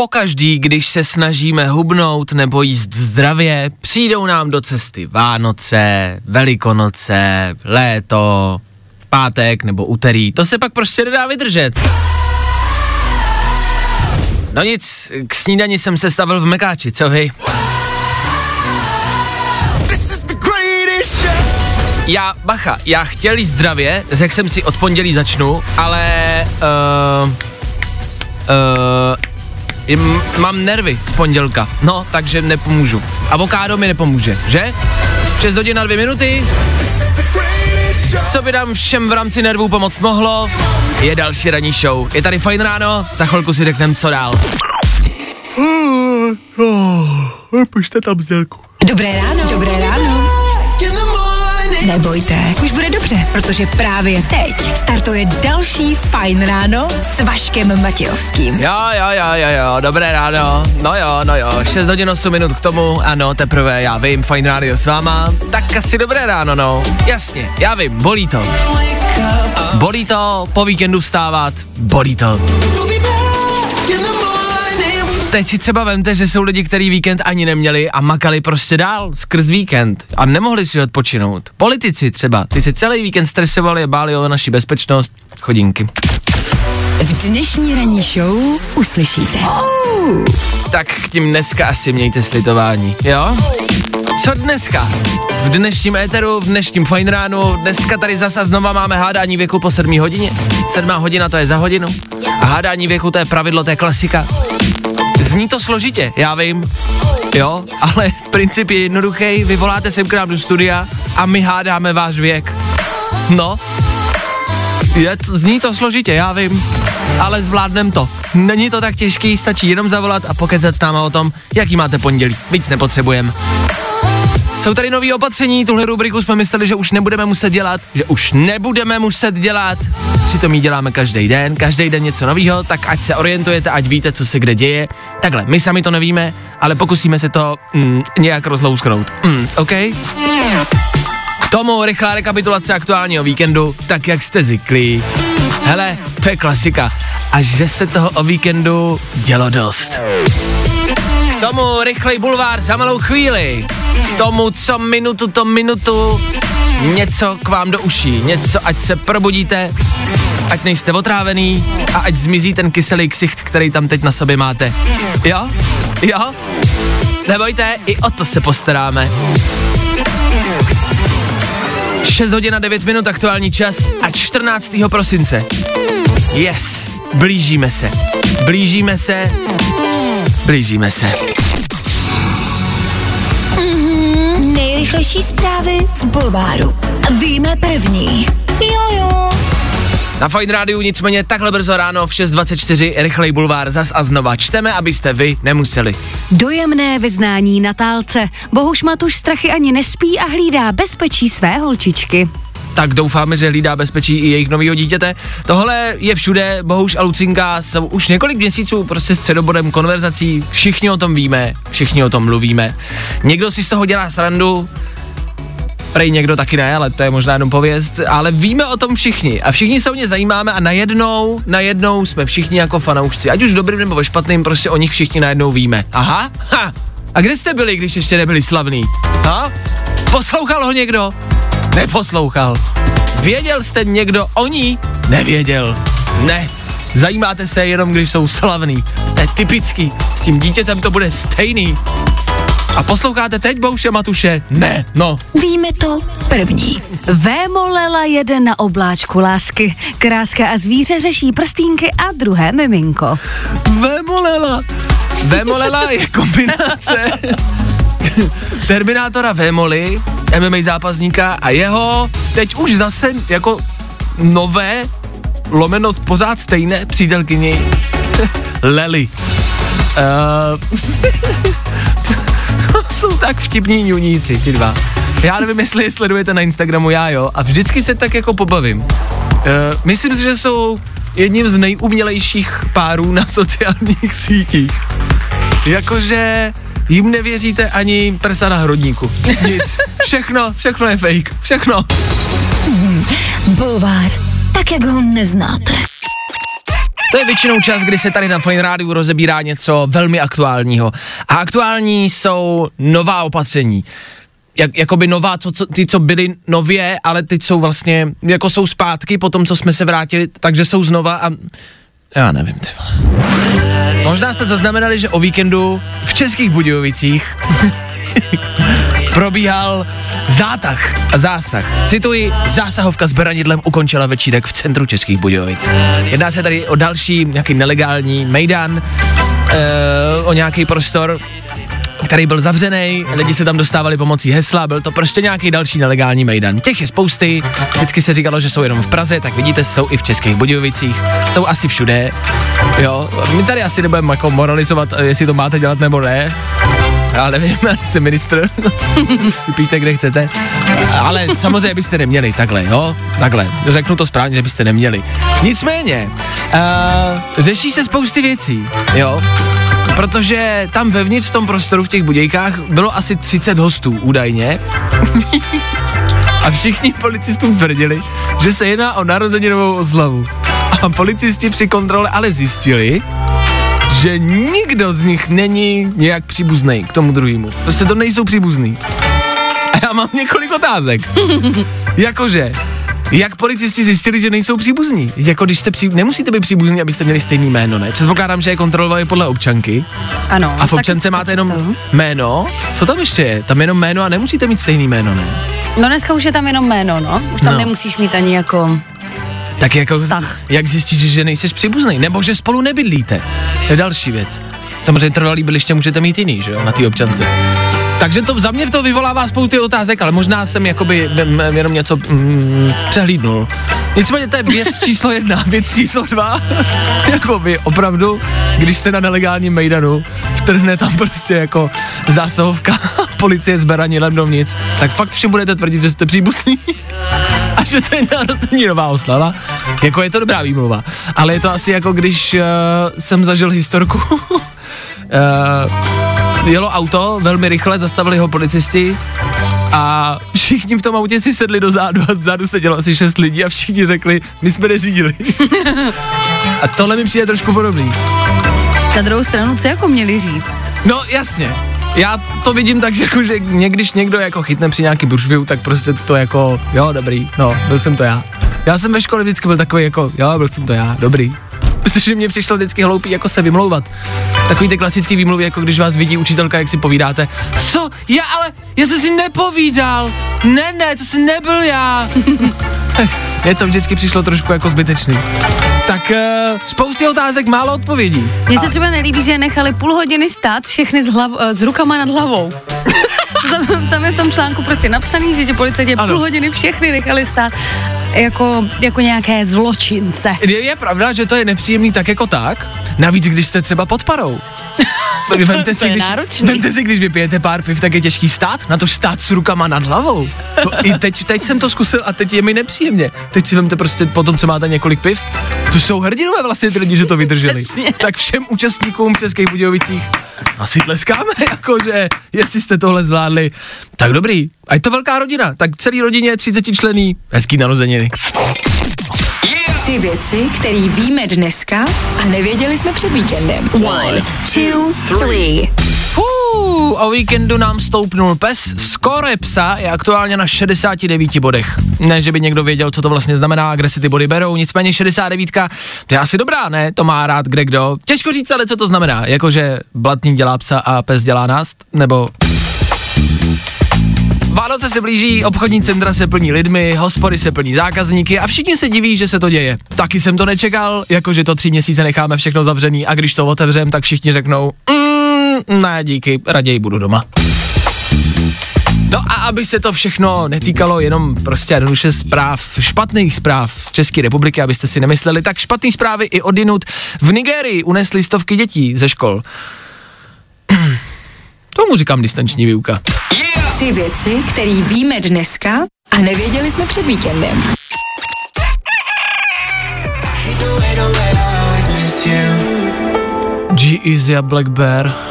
Pokaždý, když se snažíme hubnout nebo jíst zdravě, přijdou nám do cesty Vánoce, Velikonoce, léto, pátek nebo úterý. To se pak prostě nedá vydržet. No nic, k snídani jsem se stavil v Mekáči, co vy? Já, bacha, já chtěl jíst zdravě, řekl jsem si od pondělí začnu, ale uh, uh, Jim- mám nervy z pondělka, no, takže nepomůžu. Avokádo mi nepomůže, že? 6 hodin na 2 minuty. Co by nám všem v rámci nervů pomoct mohlo, je další ranní show. Je tady fajn ráno, za chvilku si řekneme, co dál. Pušte tam zdělku. Dobré ráno. Dobré ráno. Nebojte, už bude dobře, protože právě teď startuje další Fajn ráno s Vaškem Matějovským. Jo, jo, jo, jo, jo, dobré ráno, no jo, no jo, 6 hodin 8 minut k tomu, ano, teprve, já vím, fajn rádio s váma, tak asi dobré ráno, no, jasně, já vím, bolí to. Bolí to, po víkendu vstávat, bolí to. Teď si třeba vemte, že jsou lidi, kteří víkend ani neměli a makali prostě dál skrz víkend a nemohli si odpočinout. Politici třeba, ty se celý víkend stresovali a báli o naši bezpečnost, chodinky. V dnešní ranní show uslyšíte. Tak k tím dneska asi mějte slitování, jo? Co dneska? V dnešním éteru, v dnešním fajn ránu, dneska tady zase znova máme hádání věku po 7 hodině. 7 hodina to je za hodinu. A hádání věku to je pravidlo, to je klasika. Zní to složitě, já vím, jo, ale princip je jednoduchý, vy voláte sem k nám do studia a my hádáme váš věk. No, je zní to složitě, já vím, ale zvládnem to. Není to tak těžký, stačí jenom zavolat a pokecat s náma o tom, jaký máte pondělí. Víc nepotřebujeme. Jsou tady nový opatření, tuhle rubriku jsme mysleli, že už nebudeme muset dělat, že už nebudeme muset dělat. Přitom ji děláme každý den, každý den něco nového, tak ať se orientujete, ať víte, co se kde děje. Takhle, my sami to nevíme, ale pokusíme se to mm, nějak rozlousknout. Mm, OK? K tomu rychlá rekapitulace aktuálního víkendu, tak jak jste zvyklí. Hele, to je klasika. A že se toho o víkendu dělo dost. K tomu rychlej bulvár za malou chvíli. K tomu, co minutu to minutu, něco k vám do uší, něco, ať se probudíte, ať nejste otrávený a ať zmizí ten kyselý ksicht, který tam teď na sobě máte. Jo? Jo? Nebojte, i o to se postaráme. 6 hodin a 9 minut aktuální čas a 14. prosince. Yes, blížíme se. Blížíme se. Blížíme se. Nejrychlejší zprávy z Bulváru. Víme první. Jojo. Na Fine Rádiu nicméně takhle brzo ráno v 6.24 rychlej bulvár zas a znova čteme, abyste vy nemuseli. Dojemné vyznání Natálce. Bohuš Matuš strachy ani nespí a hlídá bezpečí své holčičky. Tak doufáme, že hlídá bezpečí i jejich nového dítěte. Tohle je všude, Bohuš a Lucinka jsou už několik měsíců prostě středobodem konverzací, všichni o tom víme, všichni o tom mluvíme. Někdo si z toho dělá srandu, Prej někdo taky ne, ale to je možná jenom pověst, ale víme o tom všichni a všichni se o ně zajímáme a najednou, najednou jsme všichni jako fanoušci, ať už dobrým nebo ve špatným, prostě o nich všichni najednou víme. Aha, ha, a kde jste byli, když ještě nebyli slavný? Ha? Poslouchal ho někdo? Neposlouchal. Věděl jste někdo o ní? Nevěděl. Ne. Zajímáte se jenom, když jsou slavný. To je typický. S tím dítětem to bude stejný. A posloucháte teď Bouše Matuše? Ne, no. Víme to první. Vémolela jede na obláčku lásky. Kráska a zvíře řeší prstínky a druhé miminko. Vémolela. Vémolela je kombinace Terminátora Vémoli, MMA zápasníka a jeho teď už zase jako nové, lomeno pořád stejné přítelkyni Lely. Uh, jsou tak vtipní ňuníci, ti dva. Já nevím, jestli je sledujete na Instagramu, já jo, a vždycky se tak jako pobavím. Uh, myslím si, že jsou jedním z nejumělejších párů na sociálních sítích. Jakože jim nevěříte ani prsa na hrodníku. Nic. Všechno, všechno je fake. Všechno. Bulvár, tak jak ho neznáte. To je většinou čas, kdy se tady na Fine Rádiu rozebírá něco velmi aktuálního. A aktuální jsou nová opatření. Jak, jakoby nová, co, co, ty, co byly nově, ale teď jsou vlastně, jako jsou zpátky po tom, co jsme se vrátili, takže jsou znova a já nevím, ty vole. Možná jste zaznamenali, že o víkendu v Českých Budějovicích probíhal zátah a zásah. Cituji, zásahovka s beranidlem ukončila večírek v centru Českých Budějovic. Jedná se tady o další nějaký nelegální mejdan, e, o nějaký prostor, který byl zavřený, lidi se tam dostávali pomocí hesla, byl to prostě nějaký další nelegální mejdan. Těch je spousty, vždycky se říkalo, že jsou jenom v Praze, tak vidíte, jsou i v Českých Budějovicích, jsou asi všude. Jo, my tady asi nebudeme jako moralizovat, jestli to máte dělat nebo ne, já nevím, jsem ministr, si píte, kde chcete. Ale samozřejmě byste neměli, takhle, jo, takhle, řeknu to správně, že byste neměli. Nicméně, uh, řeší se spousty věcí, jo, protože tam vevnitř v tom prostoru v těch budějkách bylo asi 30 hostů údajně. A všichni policistům tvrdili, že se jedná o narozeninovou oslavu. A policisti při kontrole ale zjistili, že nikdo z nich není nějak příbuzný k tomu druhému. Prostě to nejsou příbuzný. A já mám několik otázek. Jakože, jak policisti zjistili, že nejsou příbuzní? Jako když jste pří... nemusíte být příbuzní, abyste měli stejný jméno, ne? Předpokládám, že je kontrolovali podle občanky. Ano. A v občance máte jenom představuji. jméno. Co tam ještě je? Tam jenom jméno a nemusíte mít stejný jméno, ne? No dneska už je tam jenom jméno, no. Už tam No. nemusíš mít ani jako... Tak jako, Vztah. jak zjistíš, že nejseš příbuzný? Nebo že spolu nebydlíte? To je další věc. Samozřejmě trvalý byliště můžete mít jiný, že jo, na té občance. Takže to za mě to vyvolává spousty otázek, ale možná jsem jakoby jenom něco mm, přehlídnul. Nicméně to je věc číslo jedna, věc číslo dva. jakoby opravdu, když jste na nelegálním mejdanu, vtrhne tam prostě jako zásahovka policie s beranilem dovnitř, tak fakt všem budete tvrdit, že jste příbuzní a že to je narozeninová oslava. Jako je to dobrá výmluva. Ale je to asi jako když uh, jsem zažil historku. uh, jelo auto velmi rychle, zastavili ho policisti a všichni v tom autě si sedli do zádu a vzadu sedělo asi šest lidí a všichni řekli, my jsme neřídili. a tohle mi přijde trošku podobný. Na druhou stranu, co jako měli říct? No jasně, já to vidím tak, že, jako, že mě, když někdo jako chytne při nějaký buržviu, tak prostě to jako, jo, dobrý, no, byl jsem to já. Já jsem ve škole vždycky byl takový jako, jo, byl jsem to já, dobrý. Protože mě přišlo vždycky hloupý jako se vymlouvat. Takový ty klasický výmluvy, jako když vás vidí učitelka, jak si povídáte. Co? Já ale, já jsem si nepovídal. Ne, ne, to jsem nebyl já. Mně to vždycky přišlo trošku jako zbytečný. Tak uh, spousty otázek, málo odpovědí. Mně se třeba nelíbí, že nechali půl hodiny stát všechny s, hlav, eh, s rukama nad hlavou. tam, tam je v tom článku prostě napsaný, že tě policajti Ano. půl hodiny všechny nechali stát jako, jako nějaké zločince. Je, je pravda, že to je nepříjemný tak jako tak, navíc když jste třeba pod parou. Vemte si, je když, náročný. vemte si, když vypijete pár piv, tak je těžký stát, na to stát s rukama nad hlavou. To, I teď, teď jsem to zkusil a teď je mi nepříjemně. Teď si vemte prostě po tom, co máte několik piv, to jsou hrdinové vlastně ty lidi, že to vydrželi. Přesně. Tak všem účastníkům v Českých Budějovicích asi tleskáme, jakože, jestli jste tohle zvládli, tak dobrý. A je to velká rodina, tak celý rodině 30 člený, hezký narozeniny. Tři věci, které víme dneska a nevěděli jsme před víkendem. One, two, three. Fuu, o víkendu nám stoupnul pes. Skóre psa je aktuálně na 69 bodech. Ne, že by někdo věděl, co to vlastně znamená, kde si ty body berou, nicméně 69, to je asi dobrá, ne? To má rád kde kdo. Těžko říct, ale co to znamená? Jakože blatný dělá psa a pes dělá nás? Nebo Vánoce se blíží, obchodní centra se plní lidmi, hospody se plní zákazníky a všichni se diví, že se to děje. Taky jsem to nečekal, jakože to tři měsíce necháme všechno zavřený a když to otevřem, tak všichni řeknou, mm, ne díky, raději budu doma. No a aby se to všechno netýkalo jenom prostě jednoduše zpráv, špatných zpráv z České republiky, abyste si nemysleli, tak špatné zprávy i odinut v Nigérii unesly stovky dětí ze škol. Tomu říkám distanční výuka. Tři věci, které víme dneska a nevěděli jsme před víkendem. G-Easy a Black Bear.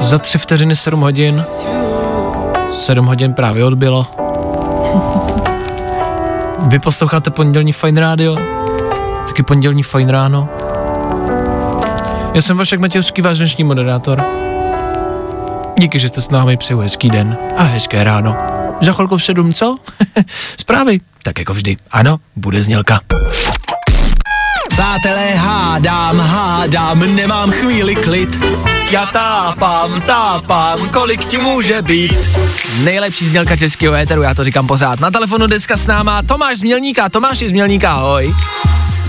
Za tři vteřiny 7 hodin. 7 hodin právě odbylo. Vy posloucháte pondělní Fine Radio? Taky pondělní Fine Ráno? Já jsem Vašek Matějovský, váš dnešní moderátor. Díky, že jste s námi přeju hezký den a hezké ráno. Za chvilku v sedm, co? Zprávy, tak jako vždy. Ano, bude znělka. Přátelé, hádám, hádám, nemám chvíli klid. Já tápám, tápám, kolik ti může být. Nejlepší znělka českého éteru, já to říkám pořád. Na telefonu dneska s náma Tomáš z Mělníka. Tomáš z Mělníka, ahoj.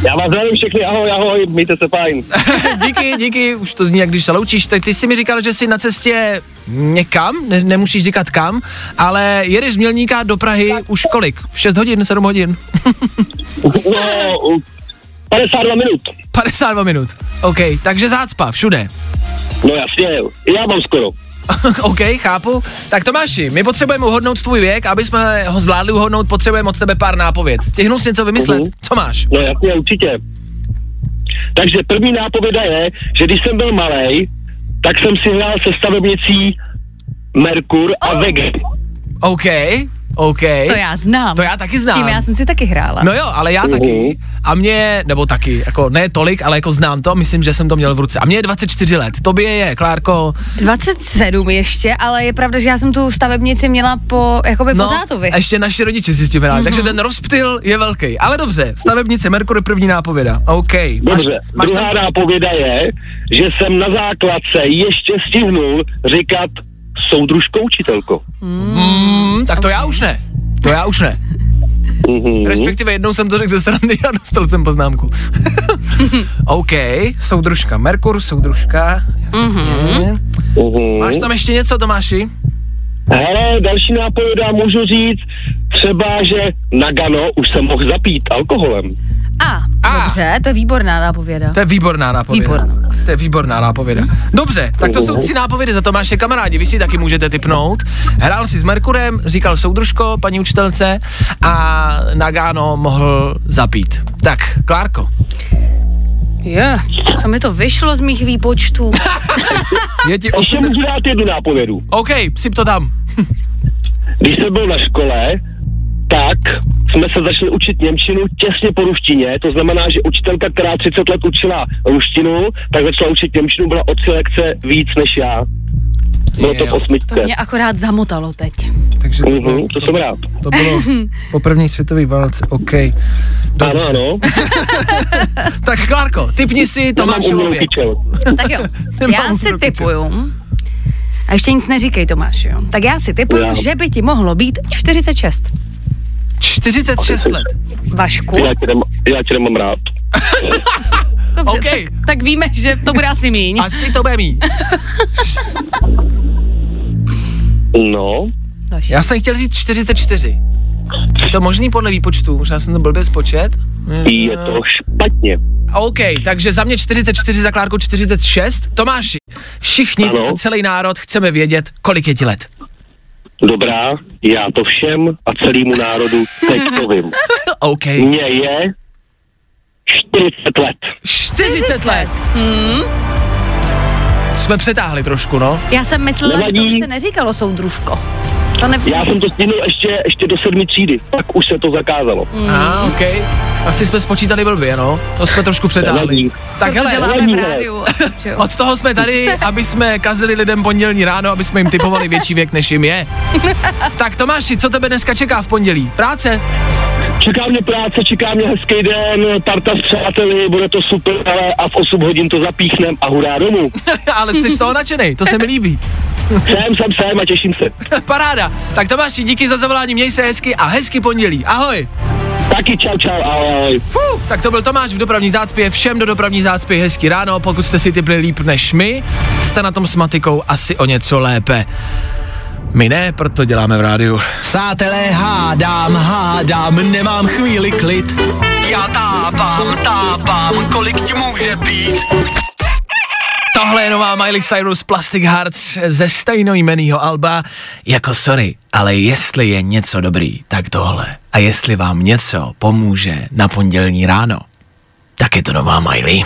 Já vás zdravím všechny, ahoj, ahoj, mějte se fajn. díky, díky, už to zní, jak když se loučíš. Tak ty jsi mi říkal, že jsi na cestě někam, ne, nemusíš říkat kam, ale jedeš z Mělníka do Prahy už kolik? V 6 hodin, 7 hodin? No, 52 minut. 52 minut. OK, takže zácpa, všude. No jasně, já mám skoro. OK, chápu. Tak Tomáši, my potřebujeme uhodnout tvůj věk, aby jsme ho zvládli uhodnout, potřebujeme od tebe pár nápověd. Stihnul jsi něco vymyslet? Mhm. Co máš? No jasně, určitě. Takže první nápověda je, že když jsem byl malý, tak jsem si hrál se stavebnicí Merkur a Oh. Vega. OK, OK. To já znám. To já taky S znám. tím já jsem si taky hrála. No jo, ale já Mhm. taky. A mě, nebo taky, jako ne tolik, ale jako znám to, myslím, že jsem to měl v ruce. A mě je 24 let. Tobě je, Klárko, 27 ještě, ale je pravda, že já jsem tu stavebnici měla po, jakoby po tátovi. a ještě naši rodiče si s tím hráli, takže ten rozptyl je velký. Ale dobře, stavebnice Merkury první nápověda. OK. Dobře, máš druhá tam, nápověda je, že jsem na základce ještě stihnul říkat soudružko učitelko. mm, tak to já už ne. To já už ne. Mhm. Respektive jednou jsem to řekl ze strany a dostal jsem poznámku. OK, soudružka Merkur, soudružka, jasně. Mhm. Máš tam ještě něco, Tomáši? Hele, další nápověda můžu říct třeba, že na Gano už jsem mohl zapít alkoholem. A, A. dobře, to je výborná nápověda. To je výborná nápověda. Výborná. To je výborná nápověda. Dobře, tak to jsou tři nápovědy za Tomáše kamarádi, vy si taky můžete typnout. Hrál si s Merkurem, říkal soudružko, paní učitelce a Nagano mohl zapít. Tak, Klárko, Je, co mi to vyšlo z mých výpočtů. je ti Ještě 80... můžu dát jednu nápovědu. OK, syp to tam. Když jsem byl na škole, tak jsme se začali učit Němčinu těsně po ruštině, to znamená, že učitelka, která 30 let učila ruštinu, tak začala učit Němčinu, byla o tři lekce víc než já. Bylo to v Jo. To osmičce. mě akorát zamotalo teď. Takže Mhm, to jsem rád. to bylo po první světové válce, OK. Ano, ano. Tak Klárko, typni si Nemám umělý věk. kyčel. Tak jo, Nemám já si typuju. A ještě nic neříkej, Tomáš, jo. Tak já si typuju, Já. že by ti mohlo být 46. 46 let. Vašku, Já tě, nemám, já tě nemám rád. dobře, OK. tak, tak víme, že to bude asi míň. Asi to bude mít. No. Já jsem chtěl říct 44. Je to možný podle výpočtu? Možná jsem to blbě spočet? je to špatně. OK, takže za mě 44, za Klárku 46. Tomáši, všichni, Ano. celý národ, chceme vědět, kolik je ti let. Dobrá, já to všem a celému národu teď povím. OK. Mně je 40 let. 40 let. Jsme přetáhli trošku, no. Já jsem myslela, že to Nevadí. už se neříkalo soudružko. To ne... Já jsem to stihnul ještě, ještě do sedmý třídy, pak už se to zakázalo. Mm. A, OK. Asi jsme spočítali blbě, no. To jsme trošku přetáhli. Tak to, hele, děláme v rádiu. od toho jsme tady, aby jsme kazili lidem pondělní ráno, aby jsme jim typovali větší věk, než jim je. Tak Tomáši, co tebe dneska čeká v pondělí? Práce? Čeká mě práce, čeká mě hezký den, parta s přáteli, bude to super, ale a v 8 hodin to zapíchnem a hurá domů. Ale jsi z toho nadšenej, to se mi líbí. Jsem, jsem, jsem a těším se. Paráda. Tak Tomáši, díky za zavolání, měj se hezky a hezky pondělí. Ahoj. Taky čau, čau, ahoj. Fuh, tak to byl Tomáš v dopravní zácpě. Všem do dopravní zácpy hezky ráno. Pokud jste si typli líp než my, jste na tom s matikou asi o něco lépe. My ne, proto děláme v rádiu. Přátelé, hádám, hádám, nemám chvíli klid. Já tápám, tápám, kolik ti může být. Tohle je nová Miley Cyrus Plastic Hearts ze stejnojmenýho alba. Jako sorry, ale jestli je něco dobrý, tak tohle. A jestli vám něco pomůže na pondělní ráno, tak je to nová Miley.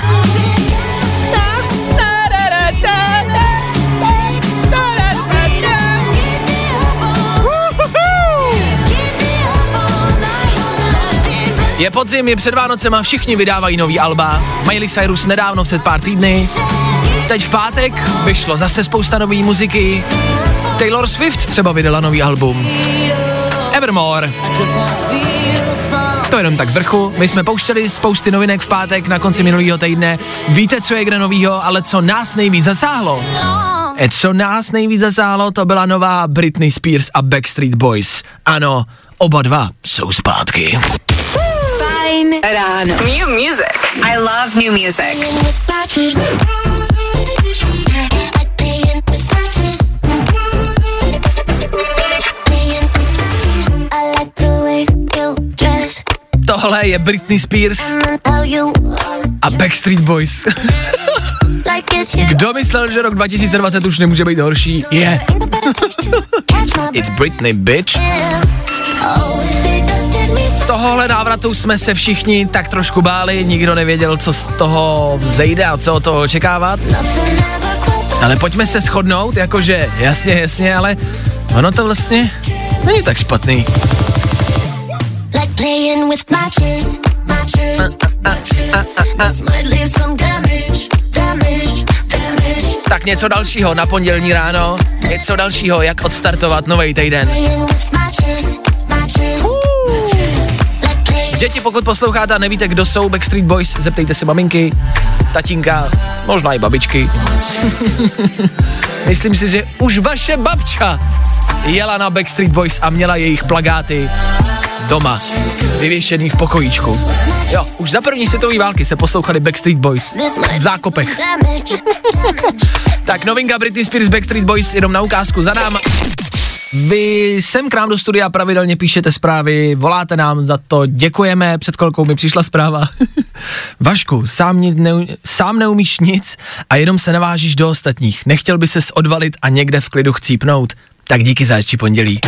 Je podzim, je před Vánocema, všichni vydávají nový alba. Miley Cyrus nedávno před pár týdny. Teď v pátek vyšlo zase spousta nový muziky. Taylor Swift třeba vydala nový album. Evermore. To jenom tak z vrchu. My jsme pouštěli spousty novinek v pátek na konci minulého týdne. Víte, co je kde novýho, ale co nás nejvíc zasáhlo? E co nás nejvíc zasáhlo, to byla nová Britney Spears a Backstreet Boys. Ano, oba dva jsou zpátky. Fajn ráno. New music. I love new music. Tohle je Britney Spears a Backstreet Boys. Kdo myslel, že rok 2020 už nemůže být horší? Je. It's Britney, bitch. Tohohle návratu jsme se všichni tak trošku báli, nikdo nevěděl, co z toho vzejde a co od toho očekávat. Ale pojďme se shodnout, jakože jasně, jasně, ale ono to vlastně není tak špatný. Tak něco dalšího na pondělní ráno, něco dalšího, jak odstartovat nový týden. Děti, pokud posloucháte a nevíte, kdo jsou Backstreet Boys, zeptejte se maminky, tatínka, možná i babičky. Myslím si, že už vaše babča jela na Backstreet Boys a měla jejich plagáty doma, vyvěšený v pokojíčku. Jo, už za první světové války se poslouchali Backstreet Boys v zákopech. Tak novinka Britney Spears Backstreet Boys jenom na ukázku za náma. Vy sem k nám do studia pravidelně píšete zprávy, voláte nám za to, děkujeme, před kolkou mi přišla zpráva. Vašku, sám, ni- neu, sám neumíš nic a jenom se navážíš do ostatních. Nechtěl by ses odvalit a někde v klidu chcípnout. Tak díky za hezčí pondělí.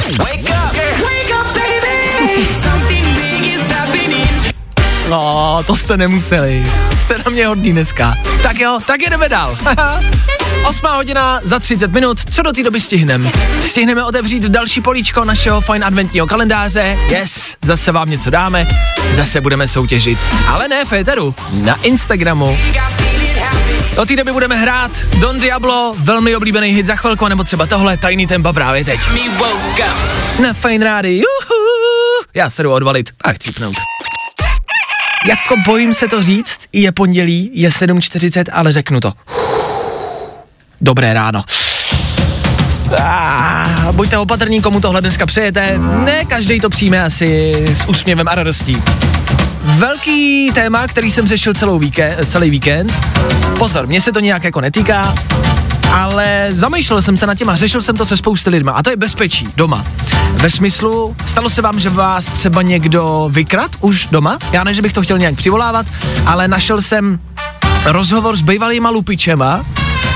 No, to jste nemuseli. Jste na mě hodný dneska. Tak jo, tak jedeme dál. Osmá hodina za 30 minut, co do té doby stihnem? Stihneme otevřít další políčko našeho fajn adventního kalendáře. Yes, zase vám něco dáme, zase budeme soutěžit. Ale ne Féteru, na Instagramu. Do té doby budeme hrát Don Diablo, velmi oblíbený hit za chvilku, nebo třeba tohle, tajný tempa právě teď. Na Fine Rádi, juhu. Já se jdu odvalit a chcípnout. Jako bojím se to říct, je pondělí, je 7.40, ale řeknu to. Dobré ráno. Ah, buďte opatrní, komu tohle dneska přejete. Ne každý to přijme asi s úsměvem a radostí. Velký téma, který jsem řešil celou víke, celý víkend. Pozor, mě se to nějak jako netýká, ale zamýšlel jsem se nad tím a řešil jsem to se spousty lidma. A to je bezpečí doma. Ve smyslu, stalo se vám, že vás třeba někdo vykrad už doma? Já ne, že bych to chtěl nějak přivolávat, ale našel jsem rozhovor s bývalýma lupičema,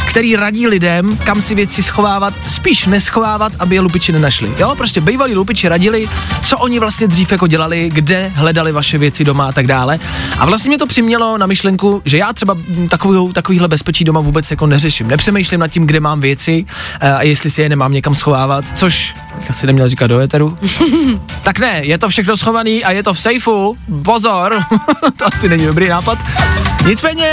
který radí lidem, kam si věci schovávat, spíš neschovávat, aby je lupiči nenašli. Jo, prostě bývalí lupiči radili, co oni vlastně dřív jako dělali, kde hledali vaše věci doma a tak dále. A vlastně mě to přimělo na myšlenku, že já třeba takovou, takovýhle bezpečí doma vůbec jako neřeším. Nepřemýšlím nad tím, kde mám věci eh, a jestli si je nemám někam schovávat, což bych asi neměl říkat do éteru. tak ne, je to všechno schovaný a je to v sejfu. Pozor, to asi není dobrý nápad. Nicméně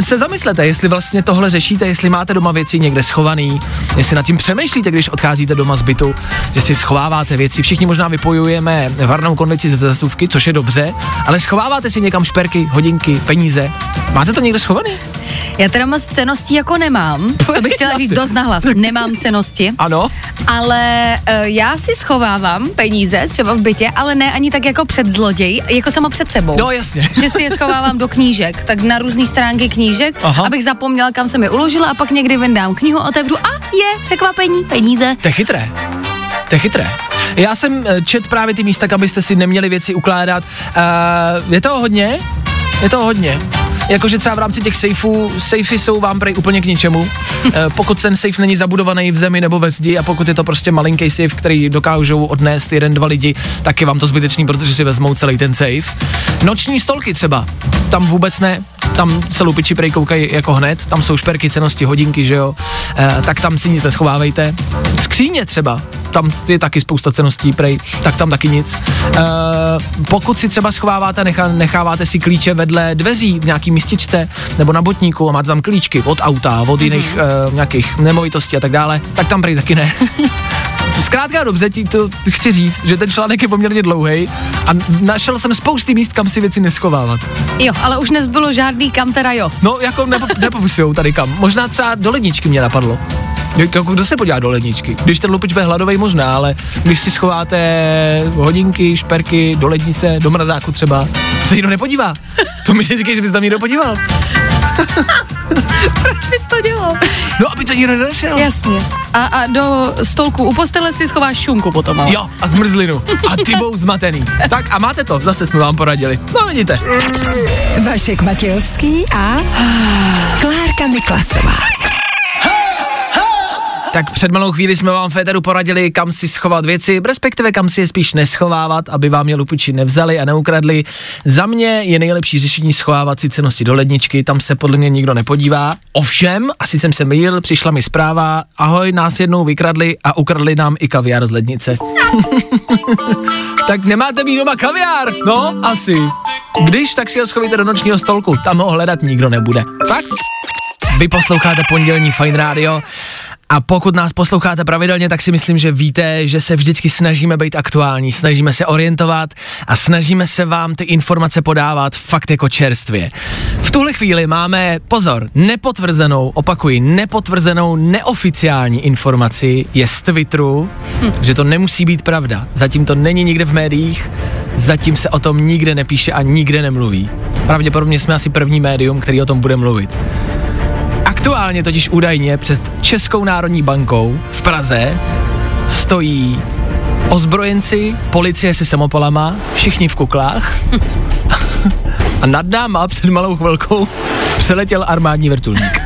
se zamyslete, jestli vlastně tohle řešíte, jestli máte doma věci někde schovaný, jestli nad tím přemýšlíte, když odcházíte doma z bytu, že si schováváte věci. Všichni možná vypojujeme varnou konvici ze zasuvky, což je dobře, ale schováváte si někam šperky, hodinky, peníze. Máte to někde schovaný? Já teda moc ceností jako nemám, to bych chtěla říct dost nahlas, nemám cenosti, Ano. ale uh, já si schovávám peníze třeba v bytě, ale ne ani tak jako před zloděj, jako sama před sebou. No jasně. že si je schovávám do knížek, tak na různé stránky knížek, Aha. abych zapomněla, kam jsem je uložila a pak někdy vyndám knihu, otevřu a je, překvapení, peníze. To je chytré. To je chytré. Já jsem eh, čet právě ty místa, kam byste si neměli věci ukládat. Uh, je toho hodně? Je toho hodně. Jakože třeba v rámci těch sejfů, sejfy jsou vám prej úplně k ničemu. Eh, pokud ten safe není zabudovaný v zemi nebo ve zdi a pokud je to prostě malinký safe, který dokážou odnést jeden, dva lidi, tak je vám to zbytečný, protože si vezmou celý ten safe. Noční stolky třeba, tam vůbec ne, tam se lupiči prej koukají jako hned, tam jsou šperky, cenosti, hodinky, že jo, e, tak tam si nic neschovávejte. Skříně třeba, tam je taky spousta ceností prej, tak tam taky nic. E, pokud si třeba schováváte, nechá, necháváte si klíče vedle dveří v nějaký místičce nebo na botníku a máte tam klíčky od auta, od jiných mm-hmm. e, nějakých nemovitostí a tak dále, tak tam prej taky ne. Zkrátka dobře ti to chci říct, že ten článek je poměrně dlouhý a našel jsem spousty míst, kam si věci neschovávat. Jo, ale už nezbylo žádný kam teda jo. No, jako nepo, nepopisujou tady kam. Možná třeba do ledničky mě napadlo. Jak- Jako kdo se podívá do ledničky? Když ten lupič bude hladový možná, ale když si schováte hodinky, šperky do lednice, do mrazáku třeba, se nikdo nepodívá. To mi neříkej, že bys tam někdo podíval. Proč bys to dělal? No, aby to nikdo nenašel. Jasně. A, a do stolku u postele si schováš šunku potom, ale. Jo, a zmrzlinu. A ty budou zmatený. Tak a máte to, zase jsme vám poradili. No vidíte. Vašek Matějovský a Klárka Miklasová. Tak před malou chvíli jsme vám Féteru poradili, kam si schovat věci, respektive kam si je spíš neschovávat, aby vám je lupiči nevzali a neukradli. Za mě je nejlepší řešení schovávat si cenosti do ledničky, tam se podle mě nikdo nepodívá. Ovšem, asi jsem se mýlil, přišla mi zpráva, ahoj, nás jednou vykradli a ukradli nám i kaviár z lednice. tak nemáte mít doma kaviár? No, asi. Když, tak si ho schovejte do nočního stolku, tam ho hledat nikdo nebude. Fakt? Vy posloucháte pondělní Fine Radio a pokud nás posloucháte pravidelně, tak si myslím, že víte, že se vždycky snažíme být aktuální, snažíme se orientovat a snažíme se vám ty informace podávat fakt jako čerstvě. V tuhle chvíli máme, pozor, nepotvrzenou, opakuji, nepotvrzenou neoficiální informaci je z Twitteru, hm. že to nemusí být pravda. Zatím to není nikde v médiích, zatím se o tom nikde nepíše a nikde nemluví. Pravděpodobně jsme asi první médium, který o tom bude mluvit. Aktuálně totiž údajně před Českou národní bankou v Praze stojí ozbrojenci, policie se samopalama, všichni v kuklách a nad náma před malou chvilkou přeletěl armádní vrtulník.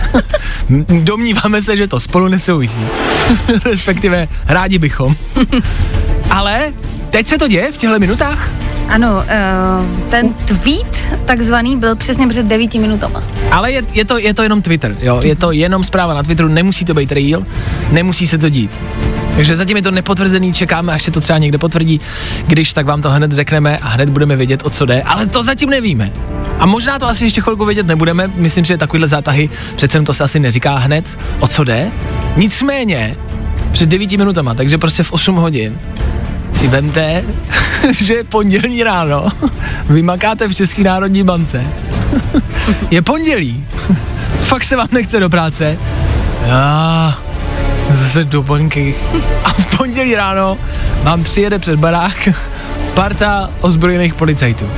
Domníváme se, že to spolu nesouvisí. Respektive rádi bychom. Ale teď se to děje v těchto minutách? Ano, uh, ten tweet takzvaný byl přesně před devíti minutama. Ale je, je, to, je to jenom Twitter, jo, je to jenom zpráva na Twitteru, nemusí to být real, nemusí se to dít. Takže zatím je to nepotvrzený, čekáme, až se to třeba někde potvrdí. Když, tak vám to hned řekneme a hned budeme vědět, o co jde, ale to zatím nevíme. A možná to asi ještě chvilku vědět nebudeme, myslím, že takovýhle zátahy, přece to se asi neříká hned, o co jde. Nicméně, před devíti minutama, takže prostě v 8 hodin, si vemte, že je pondělní ráno, vy makáte v České národní bance, je pondělí, fakt se vám nechce do práce, já zase do banky. A v pondělí ráno vám přijede před barák parta ozbrojených policajtů.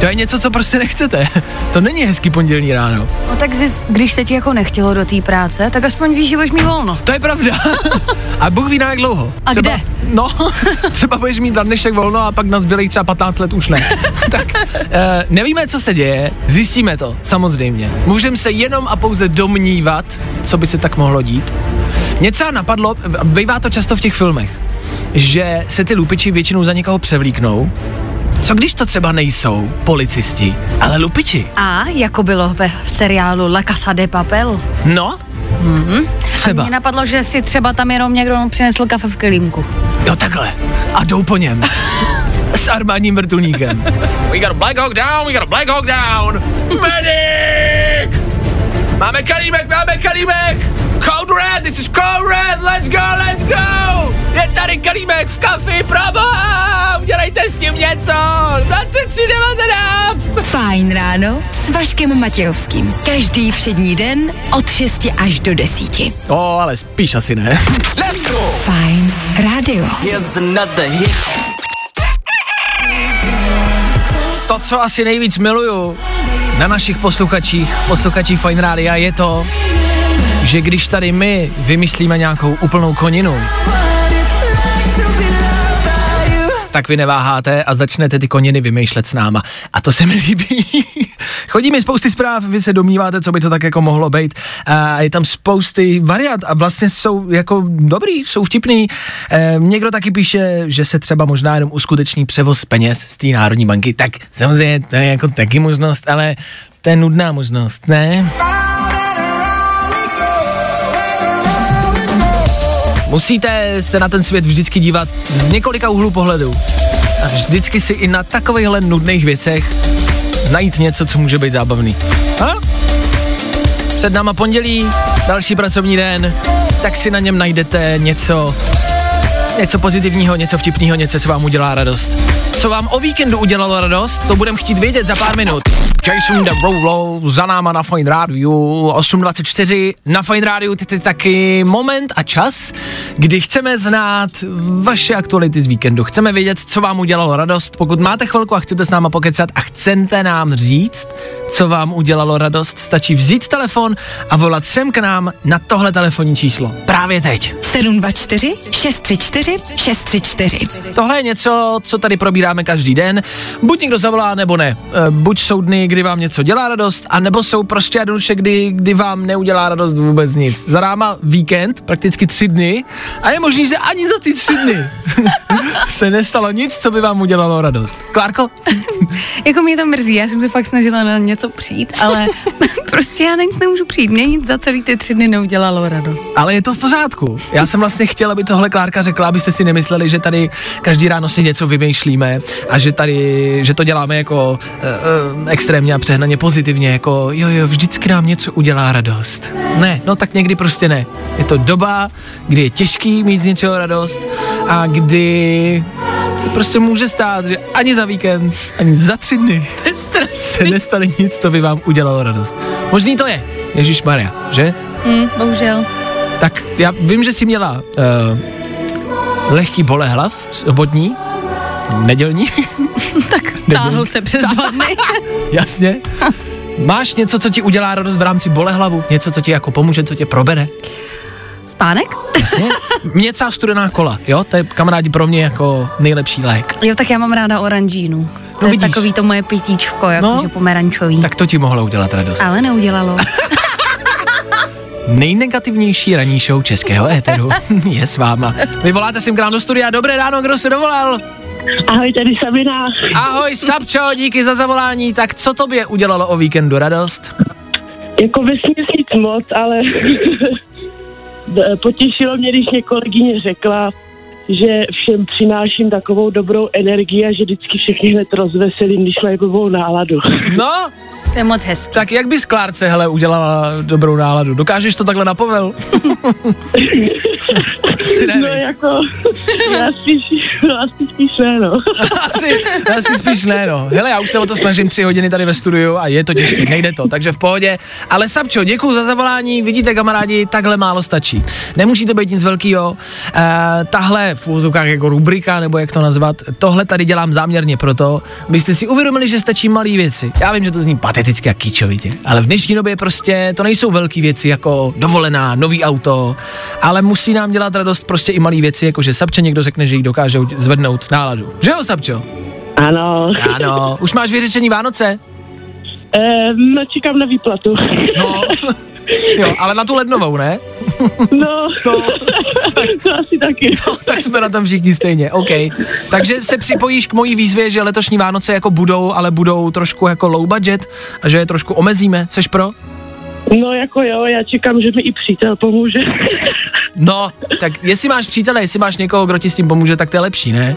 To je něco, co prostě nechcete. To není hezký pondělní ráno. No tak zis, když se ti jako nechtělo do té práce, tak aspoň víš, že budeš mít volno. To je pravda. A Bůh ví na jak dlouho. A kde? No, třeba budeš mít na dnešek volno a pak na zbylých třeba 15 let už ne. tak e, nevíme, co se děje, zjistíme to, samozřejmě. Můžeme se jenom a pouze domnívat, co by se tak mohlo dít. Mě třeba napadlo, bývá to často v těch filmech, že se ty lupiči většinou za někoho převlíknou. Co když to třeba nejsou policisti, ale lupiči? A jako bylo ve v seriálu La Casa de Papel. No, A třeba. mě napadlo, že si třeba tam jenom někdo přinesl kafe v kelímku. Jo, takhle. A jdou po něm. S armádním vrtulníkem. We got a Black Hawk down, we got a Black Hawk down. Medic! Máme kalímek, máme kalímek! Code Red, this is Code Red, let's go, let's go! Je tady kalímek v kafi, proboha! Něco! 2319! Fajn ráno s Vaškem Matějovským. Každý všední den od 6 až do 10. O, ale spíš asi ne. Fajn rádio. To, co asi nejvíc miluju na našich posluchačích, posluchačích Fine Rádia, je to, že když tady my vymyslíme nějakou úplnou koninu, tak vy neváháte a začnete ty koněny vymýšlet s náma. A to se mi líbí. Chodí mi spousty zpráv, vy se domníváte, co by to tak jako mohlo být. A je tam spousty variant a vlastně jsou jako dobrý, jsou vtipný. E, někdo taky píše, že se třeba možná jenom uskuteční převoz peněz z té Národní banky. Tak samozřejmě to je jako taky možnost, ale to je nudná možnost, ne? Musíte se na ten svět vždycky dívat z několika úhlů pohledu. A vždycky si i na takovýchhle nudných věcech najít něco, co může být zábavný. A? Před náma pondělí, další pracovní den, tak si na něm najdete něco, něco pozitivního, něco vtipného, něco, co vám udělá radost. Co vám o víkendu udělalo radost, to budem chtít vědět za pár minut. Jason Derulo za náma na Fine Radio 8.24. Na Fine Radio teď je taky moment a čas, kdy chceme znát vaše aktuality z víkendu. Chceme vědět, co vám udělalo radost. Pokud máte chvilku a chcete s náma pokecat a chcete nám říct, co vám udělalo radost, stačí vzít telefon a volat sem k nám na tohle telefonní číslo. Právě teď. 724 634 634. Tohle je něco, co tady probíráme každý den. Buď někdo zavolá, nebo ne. E, buď jsou dny, kdy vám něco dělá radost, a nebo jsou prostě jednoduše, kdy, kdy vám neudělá radost vůbec nic. Za náma víkend, prakticky tři dny, a je možný, že ani za ty tři dny se nestalo nic, co by vám udělalo radost. Klárko? Jako mě to mrzí, já jsem se fakt snažila na něco přijít, ale prostě já na nic nemůžu přijít. Mě nic za celý ty tři dny neudělalo radost. Ale je to v pořádku. Já jsem vlastně chtěl, aby tohle Klárka řekla, abyste si nemysleli, že tady každý ráno si něco vymýšlíme a že tady, že to děláme jako uh, uh, extrémně a přehnaně pozitivně, jako jo, jo, vždycky nám něco udělá radost. Ne, no tak někdy prostě ne. Je to doba, kdy je těžký mít z něčeho radost a kdy se prostě může stát, že ani za víkend, ani za tři dny se nestane nic, co by vám udělalo radost. Možný to je, Ježíš Maria, že? Hm, bohužel. Tak já vím, že jsi měla uh, lehký bolehlav sobotní, nedělní, Tak táhl se přes dva dny. jasně. Máš něco, co ti udělá radost v rámci bolehlavu? Něco, co ti jako pomůže, co tě probere? Spánek? Jasně. Mně třeba studená kola, jo? To je kamarádi pro mě jako nejlepší lék. Jo, tak já mám ráda oranžínu. To No je vidíš. takový to moje pitíčko, jakože No. pomerančový. Tak to ti mohlo udělat radost. Ale neudělalo. Nejnegativnější ranní show českého éteru je s váma. Vy voláte sem k nám do studia. Dobré ráno, kdo se dovolal? Ahoj, tady Sabina. Ahoj, Sapčo, díky za zavolání. Tak co tobě udělalo o víkendu radost? Jako vesměs nic moc, ale potěšilo mě, když mě kolegyně řekla, že všem přináším takovou dobrou energii a že vždycky všechny hned rozveselím, když mají blbou náladu. No, To je moc hezký. tak jak bys Klárce, hele, udělala dobrou náladu? Dokážeš to takhle na povel? Asi ne, No jako, já spíš, asi spíš ne, no. asi, asi spíš ne, no. Hele, já už se o to snažím tři hodiny tady ve studiu a je to těžké, nejde to, takže v pohodě. Ale Sapčo, děkuji za zavolání, vidíte kamarádi, takhle málo stačí. Nemusí to být nic velkého. E, tahle v úzovkách jako rubrika, nebo jak to nazvat, tohle tady dělám záměrně proto, abyste si uvědomili, že stačí malé věci. Já vím, že to zní pateticky a kýčovitě, ale v dnešní době prostě to nejsou velké věci jako dovolená, nový auto, ale musí nám dělat radost prostě i malé věci, jako že Sapče někdo řekne, že jí dokáže zvednout náladu. Že jo, Sapčo? Ano, Ano. Už máš vyřešený Vánoce? ehm, čekám na výplatu. No. Jo, ale na tu lednovou, ne? No, No, to asi taky. tak jsme na tom všichni stejně, OK. Takže se připojíš k mojí výzvě, že letošní Vánoce jako budou, ale budou trošku jako low budget a že je trošku omezíme. Seš pro? No jako jo, já čekám, že mi i přítel pomůže. No, tak jestli máš přítele, jestli máš někoho, kdo ti s tím pomůže, tak to je lepší, ne?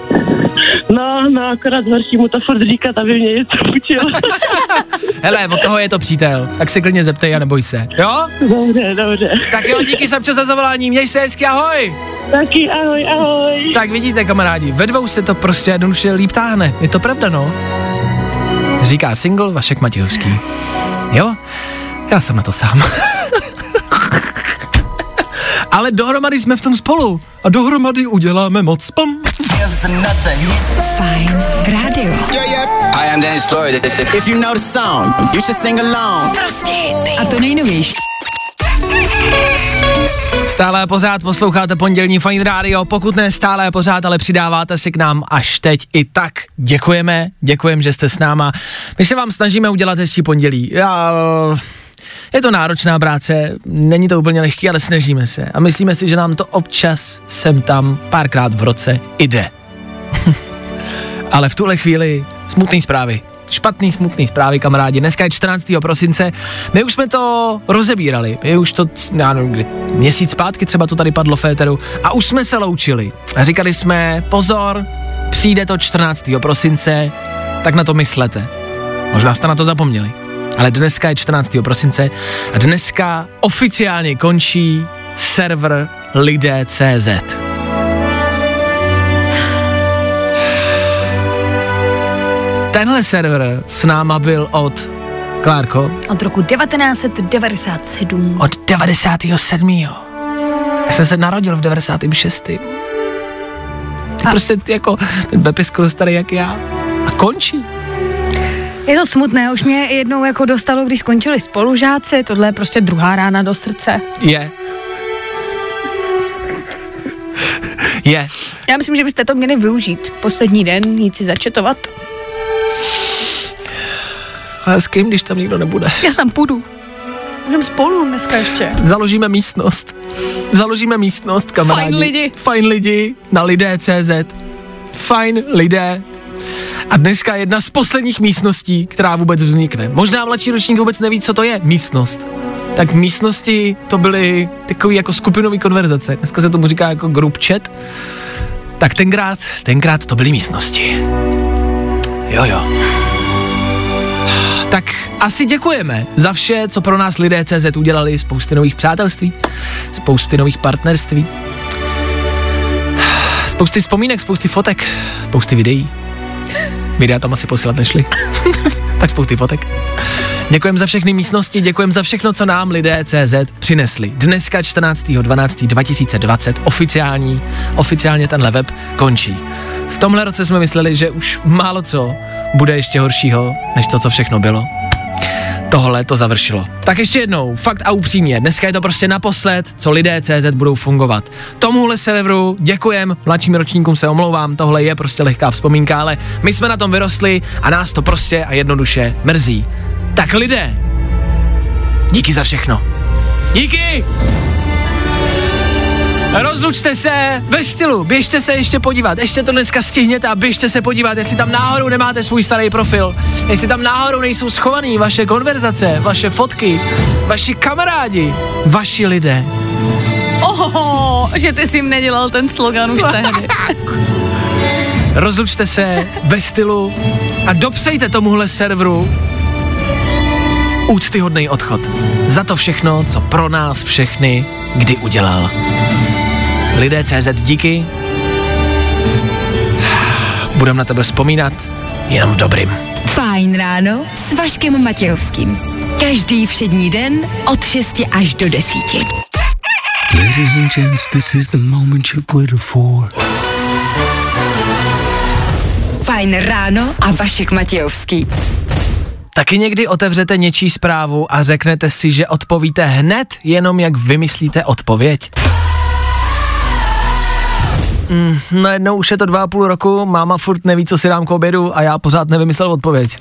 No, no, akorát horší mu to furt říkat, aby mě něco učil. Hele, od toho je to přítel, tak se klidně zeptej a neboj se, jo? dobře, dobře. Tak jo, díky Sapčo za zavolání, měj se hezky, ahoj! Taky ahoj, ahoj. Tak vidíte, kamarádi, ve dvou se to prostě jednoduše líp táhne. Je to pravda, no. Říká single Vašek Matějovský. Jo, já jsem na to sám. Ale dohromady jsme v tom spolu. A dohromady uděláme moc. Pam. Fajn rádio. Hi, I'm Dennis Floyd. If you know the song, you should sing along. Prostě hity. A to nejnovější. Stále a pořád posloucháte pondělní Fine Radio, pokud ne stále a pořád, ale přidáváte si k nám až teď i tak. Děkujeme, děkujeme, že jste s náma. My se vám snažíme udělat hezčí pondělí. Já, je to náročná práce, není to úplně lehký, ale snažíme se. A myslíme si, že nám to občas sem tam párkrát v roce jde. ale v tuhle chvíli smutné zprávy. Špatný, smutný zprávy, kamarádi. Dneska je 14. prosince. My už jsme to rozebírali. My už to, já nevím, měsíc zpátky třeba to tady padlo féteru. A už jsme se loučili. A říkali jsme, pozor, přijde to 14. prosince, tak na to myslete. Možná jste na to zapomněli. Ale dneska je 14. prosince a dneska oficiálně končí server lidé.cz. Tenhle server s náma byl od Klárko, Od roku 1997. od 97. Já jsem se narodil v 96. Ty A- prostě ty jako ten web je skoro starý jak já. A končí. Je to smutné, už mě jednou jako dostalo, když skončili spolužáci, tohle je prostě druhá rána do srdce. Je. Je. Já myslím, že byste to měli využít. Poslední den, jít si začetovat. Ale s kým, když tam nikdo nebude? Já tam půjdu. Budeme spolu dneska ještě. Založíme místnost. Založíme místnost, kamarádi. Fajn lidi. Fajn lidi na lidé.cz. Fajn lidé. A dneska je jedna z posledních místností, která vůbec vznikne. Možná mladší ročník vůbec neví, co to je místnost. Tak místnosti to byly takový jako skupinový konverzace. Dneska se tomu říká jako group chat. Tak tenkrát, tenkrát to byly místnosti. Jo, jo. Tak asi děkujeme za vše, co pro nás lidé CZ udělali, spousty nových přátelství, spousty nových partnerství, spousty vzpomínek, spousty fotek, spousty videí. Videa tam asi posílat nešli. tak spousty fotek. Děkujeme za všechny místnosti, děkujeme za všechno, co nám lidé CZ přinesli. Dneska 14.12.2020 oficiální, oficiálně tenhle web končí. V tomhle roce jsme mysleli, že už málo co bude ještě horšího, než to, co všechno bylo. Tohle to završilo. Tak ještě jednou, fakt a upřímně, dneska je to prostě naposled, co lidé CZ budou fungovat. Tomuhle serveru děkujem, mladším ročníkům se omlouvám, tohle je prostě lehká vzpomínka, ale my jsme na tom vyrostli a nás to prostě a jednoduše mrzí. Tak lidé, díky za všechno. Díky! Rozlučte se ve stylu, běžte se ještě podívat, ještě to dneska stihněte a běžte se podívat, jestli tam náhodou nemáte svůj starý profil, jestli tam náhodou nejsou schovaný vaše konverzace, vaše fotky, vaši kamarádi, vaši lidé. Oho, že ty jsi jim nedělal ten slogan už tehdy. Rozlučte se ve stylu a dopsejte tomuhle serveru úctyhodný odchod. Za to všechno, co pro nás všechny kdy udělal. Lidé CZ díky. Budeme na tebe vzpomínat jenom v dobrým. Fajn ráno s Vaškem Matějovským. Každý všední den od 6 až do 10. Ladies and gents, this is the moment you've waited for. Fajn ráno a Vašek Matějovský. Taky někdy otevřete něčí zprávu a řeknete si, že odpovíte hned, jenom jak vymyslíte odpověď? Mm, najednou už je to dva a půl roku, máma furt neví, co si dám k obědu a já pořád nevymyslel odpověď.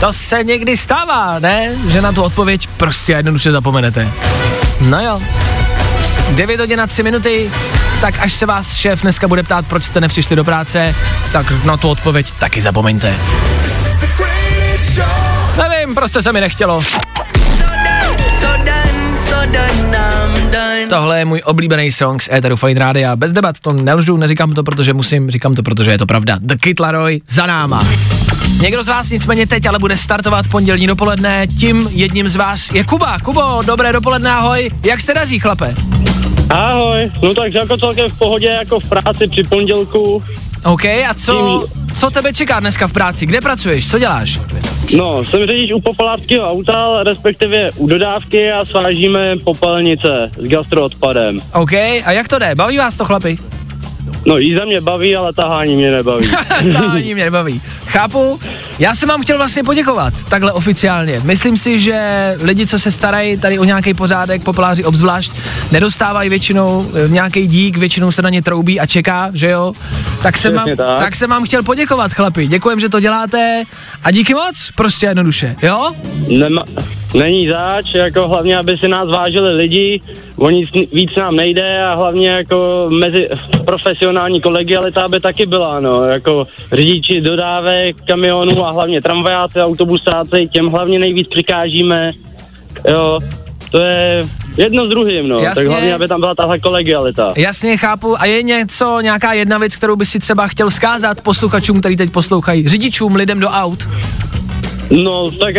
To se někdy stává, ne? Že na tu odpověď prostě jednoduše zapomenete. No jo. 9 hodin a 3 minuty, tak až se vás šéf dneska bude ptát, proč jste nepřišli do práce, tak na tu odpověď taky zapomeňte. Nevím, prostě se mi nechtělo. Tohle je můj oblíbený song z Eteru Fine Rádia. Bez debat, to nelžu, neříkám to, protože musím, říkám to, protože je to pravda. The Kid Laroi za náma. Někdo z vás nicméně teď ale bude startovat pondělní dopoledne, tím jedním z vás je Kuba. Kubo, dobré dopoledne, ahoj. Jak se daří, chlape? Ahoj, no tak jako celkem v pohodě, jako v práci při pondělku. OK, a co, co tebe čeká dneska v práci? Kde pracuješ? Co děláš? No, jsem řidič u popelářského auta, respektive u dodávky a svážíme popelnice s gastroodpadem. OK, a jak to jde? Baví vás to, chlapi? No jízda mě baví, ale tahání mě nebaví. Tahání mě nebaví. Chápu, Já jsem vám chtěl vlastně poděkovat, takhle oficiálně. Myslím si, že lidi, co se starají tady o nějaký pořádek, populáři obzvlášť, nedostávají většinou eh, nějaký dík, většinou se na ně troubí a čeká, že jo? Tak jsem, vám, tak. tak. jsem vám chtěl poděkovat, chlapi. Děkujem, že to děláte a díky moc, prostě jednoduše, jo? Nema, není zač, jako hlavně, aby si nás vážili lidi, o nic víc nám nejde a hlavně jako mezi profesionální kolegialita aby taky byla, no, jako řidiči dodávek, kamionů a hlavně tramvajáci, autobusáci, těm hlavně nejvíc přikážíme, jo, to je jedno s druhým, no, Jasně. tak hlavně, aby tam byla tahle kolegialita. Jasně, chápu. A je něco, nějaká jedna věc, kterou by si třeba chtěl vzkázat posluchačům, který teď poslouchají, řidičům, lidem do aut? No, tak,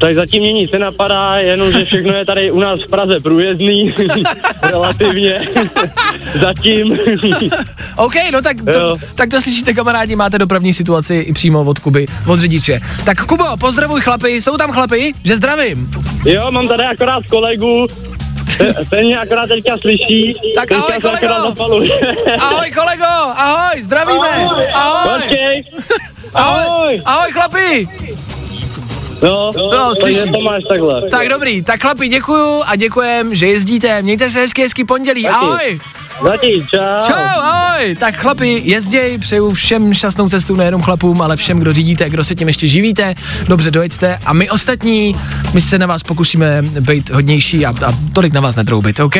tak zatím mě nic nenapadá, jenom, že všechno je tady u nás v Praze průjezdný, relativně, zatím. OK, no tak to, Jo. tak to slyšíte, kamarádi, máte dopravní situaci i přímo od Kuby, od řidiče. Tak Kubo, pozdravuj chlapy, jsou tam chlapy? Že zdravím. Jo, mám tady akorát kolegu, te- ten mě akorát teďka slyší. Tak teďka ahoj, kolego. Ahoj kolego, ahoj, zdravíme. Ahoj, Počkej. ahoj, Ahoj. ahoj chlapi. No, No, slyším. to máš takhle. Tak dobrý, tak chlapi, děkuju a děkujem, že jezdíte. Mějte se hezky, hezky pondělí. Taky. Ahoj. Zatím, čau. Čau, ahoj. Tak chlapi, jezděj, přeju všem šťastnou cestu, nejenom chlapům, ale všem, kdo řídíte, kdo se tím ještě živíte. Dobře dojeďte a my ostatní, my se na vás pokusíme být hodnější a, a tolik na vás netroubit, OK?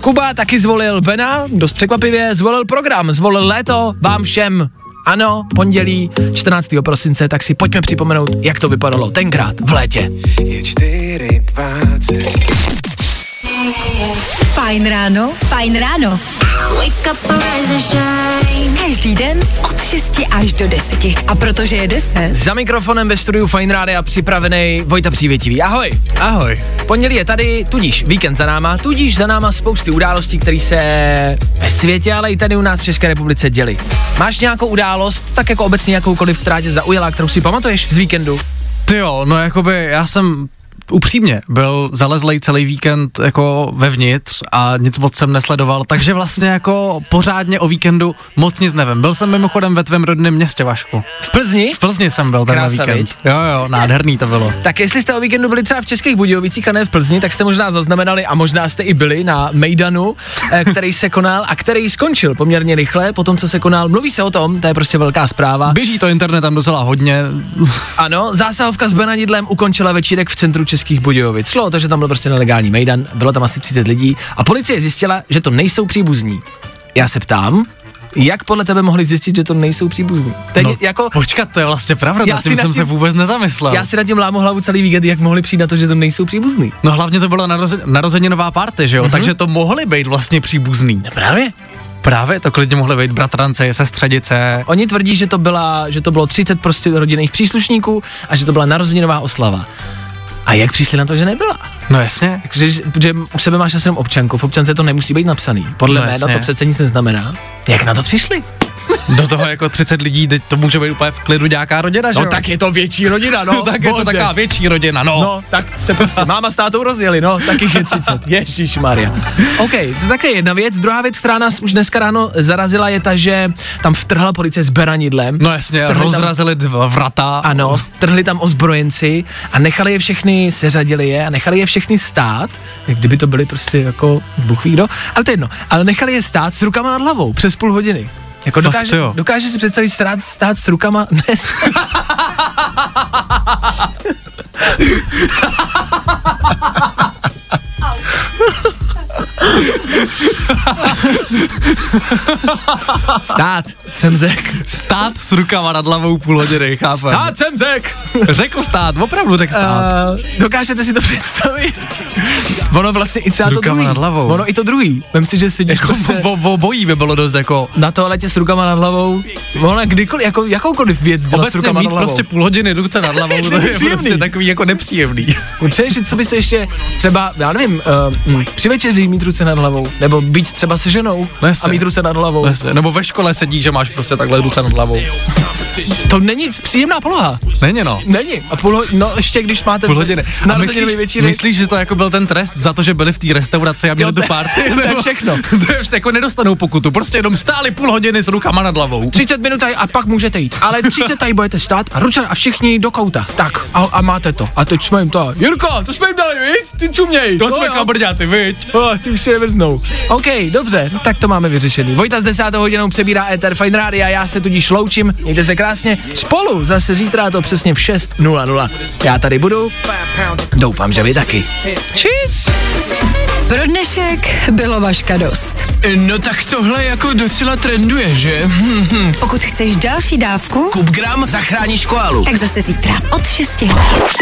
Kuba taky zvolil Bena, dost překvapivě, zvolil program, zvolil léto, vám všem. Ano, pondělí 14. prosince, tak si pojďme připomenout, jak to vypadalo tenkrát v létě. Je 4.20. Fajn ráno, fajn ráno. Wake up and rise and shine. Každý den od 6 až do 10. A protože je 10, Za mikrofonem ve studiu Fine Rádia připravený Vojta Přívětivý. Ahoj. Ahoj. Pondělí je tady, tudíž víkend za náma, tudíž za náma spousty událostí, které se ve světě, ale i tady u nás v České republice děli. Máš nějakou událost, tak jako obecně jakoukoliv, která tě zaujala, kterou si pamatuješ z víkendu? Ty jo, no jakoby já jsem upřímně byl zalezlej celý víkend jako vevnitř a nic moc jsem nesledoval, takže vlastně jako pořádně o víkendu moc nic nevím. Byl jsem mimochodem ve tvém rodném městě, Vašku. V Plzni? V Plzni jsem byl ten víkend. viď? Jo, jo, nádherný to bylo. Tak jestli jste o víkendu byli třeba v Českých Budějovicích a ne v Plzni, tak jste možná zaznamenali a možná jste i byli na Mejdanu, eh, který se konal a který skončil poměrně rychle po tom, co se konal. Mluví se o tom, to je prostě velká zpráva. Běží to internetem docela hodně. Ano, zásahovka s Benadidlem ukončila večírek v centru Českých Budějovic. Šlo o to, že tam byl prostě nelegální mejdan, bylo tam asi 30 lidí a policie zjistila, že to nejsou příbuzní. Já se ptám, jak podle tebe mohli zjistit, že to nejsou příbuzní? Teď No, jako, Počkat, to je vlastně pravda, Já nad si tím jsem tím- se vůbec nezamyslel. já si nad tím lámu hlavu celý víkend, jak mohli přijít na to, že to nejsou příbuzní. No hlavně to bylo naroze, narozeninová party, že jo, takže to mohly být vlastně příbuzný. Právě. Právě to klidně mohly být bratrance, sestředice. Oni tvrdí, že to, byla, že to bylo 30 prostě rodinných příslušníků a že to byla narozeninová oslava. A jak přišli na to, že nebyla? No jasně. Že, že u sebe máš asi jenom občanku, v občance to nemusí být napsaný. Podle No jasně. to přece nic neznamená. Jak na to přišli? Do toho jako 30 lidí, teď to může být úplně v klidu nějaká rodina, že jo? je to větší rodina, no, tak je to taková větší rodina, no. No, tak se prostě máma s tátou rozjeli, no, tak jich je 30. Ježíš Maria. OK, to je také jedna věc. Druhá věc, která nás už dneska ráno zarazila, je ta, že tam vtrhla policie s beranidlem. No jasně, Vtrhli tam- rozrazili dva vrata. Ano, trhli tam ozbrojenci a nechali je všechny, seřadili je a nechali je všechny stát, jak kdyby to byly prostě jako Bůh ví kdo, ale to je jedno, ale nechali je stát s rukama nad hlavou přes půl hodiny. Jako Fakt dokáže, jo. dokáže si představit stát, stát s rukama, ne, stát, jsem řek. Stát s rukama nad hlavou půl hodiny, chápem. Stát jsem řek. Řekl stát, opravdu řekl stát. Uh, dokážete si to představit? Ono vlastně i třeba S to druhý. nad hlavou. Ono i to druhý. Vem si, že sedíš Jako prostě v, v, obojí by bylo dost jako na toaletě s rukama nad hlavou. Ona kdykoliv, jako, jakoukoliv věc dělat s Obecně rukama mít nad hlavou. prostě půl hodiny ruce nad hlavou, to je prostě takový jako nepříjemný. Přeješ, co by se ještě třeba, já nevím, uh, hm, při večeři mít ruce nad hlavou, nebo být třeba se ženou Jasně. a mít ruce nad hlavou. Jasně, Nebo ve škole sedí, že máš prostě takhle ruce nad hlavou. To není příjemná poloha. Není no. Není. A půl, no ještě když máte Půl hodiny. A myslíš, většiny. myslíš, že to jako byl ten trest za to, že byli v té restauraci a měli Jo, tu to- party? to je všechno. to je jako nedostanou pokutu, prostě jenom stáli půl hodiny s rukama nad hlavou. 30 minut tady a pak můžete jít. Ale 30 tady budete stát a ruce a všichni do kouta. Tak a, a máte to. A teď jsme jim to. Jirko, to jsme jim dali, víc? Ty čuměj. To jsme jo. kabrďáci, viď? Oh, ty už si nevrznou. OK, dobře, tak to máme vyřešený. Vojta s 10. hodinou přebírá Ether Fine Radio a já se tudíž loučím. Mějte se krásně. Spolu zase zítra to přesně v 6.00. Já tady budu. Doufám, že vy taky. Cheers! Pro dnešek bylo vaška dost. No tak tohle jako docela trenduje, že? Pokud chceš další dávku, Kupgram zachráníš koalu. tak zase zítra od 6 hodin.